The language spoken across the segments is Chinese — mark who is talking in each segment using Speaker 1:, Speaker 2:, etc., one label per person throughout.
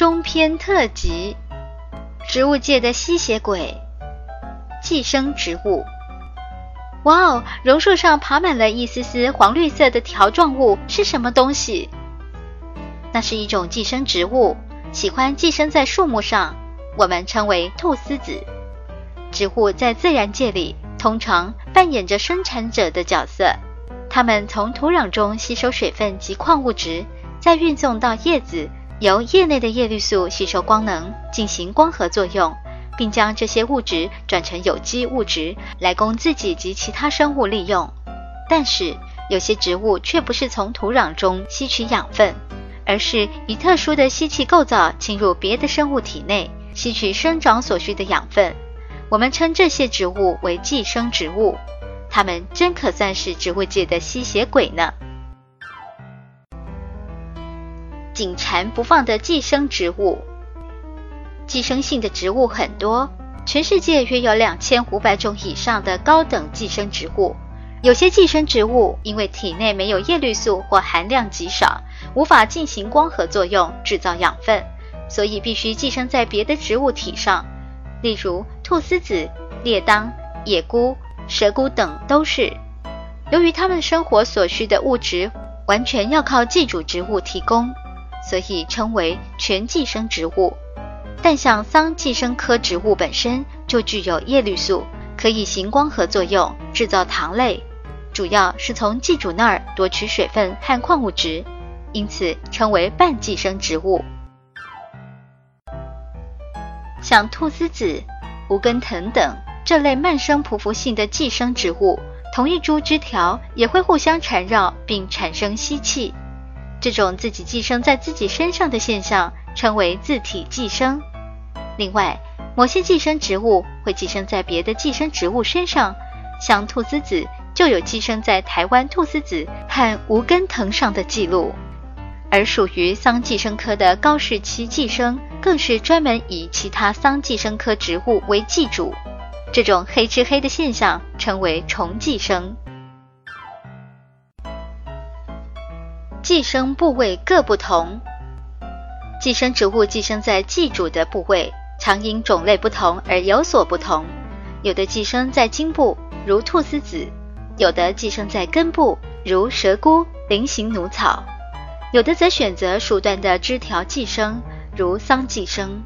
Speaker 1: 中篇特辑：植物界的吸血鬼——寄生植物。哇哦，榕树上爬满了一丝丝黄绿色的条状物，是什么东西？那是一种寄生植物，喜欢寄生在树木上，我们称为菟丝子。植物在自然界里通常扮演着生产者的角色，它们从土壤中吸收水分及矿物质，再运送到叶子。由叶内的叶绿素吸收光能，进行光合作用，并将这些物质转成有机物质，来供自己及其他生物利用。但是，有些植物却不是从土壤中吸取养分，而是以特殊的吸气构造侵入别的生物体内，吸取生长所需的养分。我们称这些植物为寄生植物，它们真可算是植物界的吸血鬼呢。紧缠不放的寄生植物，寄生性的植物很多，全世界约有两千五百种以上的高等寄生植物。有些寄生植物因为体内没有叶绿素或含量极少，无法进行光合作用制造养分，所以必须寄生在别的植物体上。例如菟丝子、列当、野菇、蛇菇等都是。由于它们生活所需的物质完全要靠寄主植物提供。所以称为全寄生植物，但像桑寄生科植物本身就具有叶绿素，可以行光合作用，制造糖类，主要是从寄主那儿夺取水分和矿物质，因此称为半寄生植物。像菟丝子、无根藤等这类慢生匍匐性的寄生植物，同一株枝条也会互相缠绕并产生吸气。这种自己寄生在自己身上的现象称为自体寄生。另外，某些寄生植物会寄生在别的寄生植物身上，像菟丝子就有寄生在台湾菟丝子和无根藤上的记录。而属于桑寄生科的高氏期寄生，更是专门以其他桑寄生科植物为寄主。这种黑吃黑的现象称为虫寄生。寄生部位各不同，寄生植物寄生在寄主的部位，常因种类不同而有所不同。有的寄生在茎部，如菟丝子；有的寄生在根部，如蛇菇、菱形奴草；有的则选择树段的枝条寄生，如桑寄生。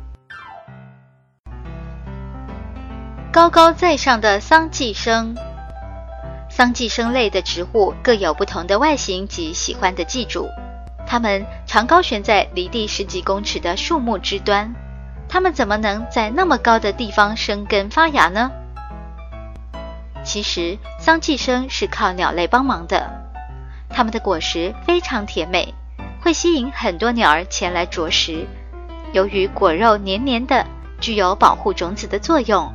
Speaker 1: 高高在上的桑寄生。桑寄生类的植物各有不同的外形及喜欢的寄主，它们常高悬在离地十几公尺的树木之端。它们怎么能在那么高的地方生根发芽呢？其实，桑寄生是靠鸟类帮忙的。它们的果实非常甜美，会吸引很多鸟儿前来啄食。由于果肉黏黏的，具有保护种子的作用。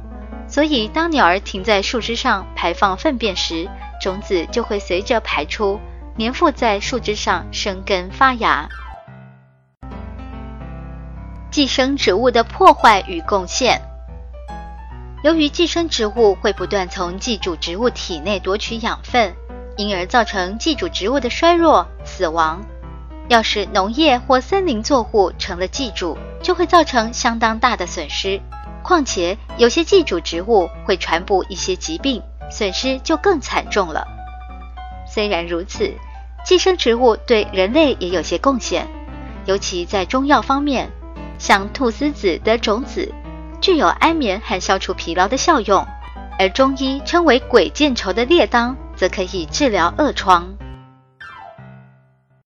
Speaker 1: 所以，当鸟儿停在树枝上排放粪便时，种子就会随着排出，粘附在树枝上生根发芽。寄生植物的破坏与贡献。由于寄生植物会不断从寄主植物体内夺取养分，因而造成寄主植物的衰弱、死亡。要是农业或森林作物成了寄主，就会造成相当大的损失。况且，有些寄主植物会传播一些疾病，损失就更惨重了。虽然如此，寄生植物对人类也有些贡献，尤其在中药方面，像菟丝子的种子具有安眠和消除疲劳的效用，而中医称为鬼见愁的列当则可以治疗恶疮。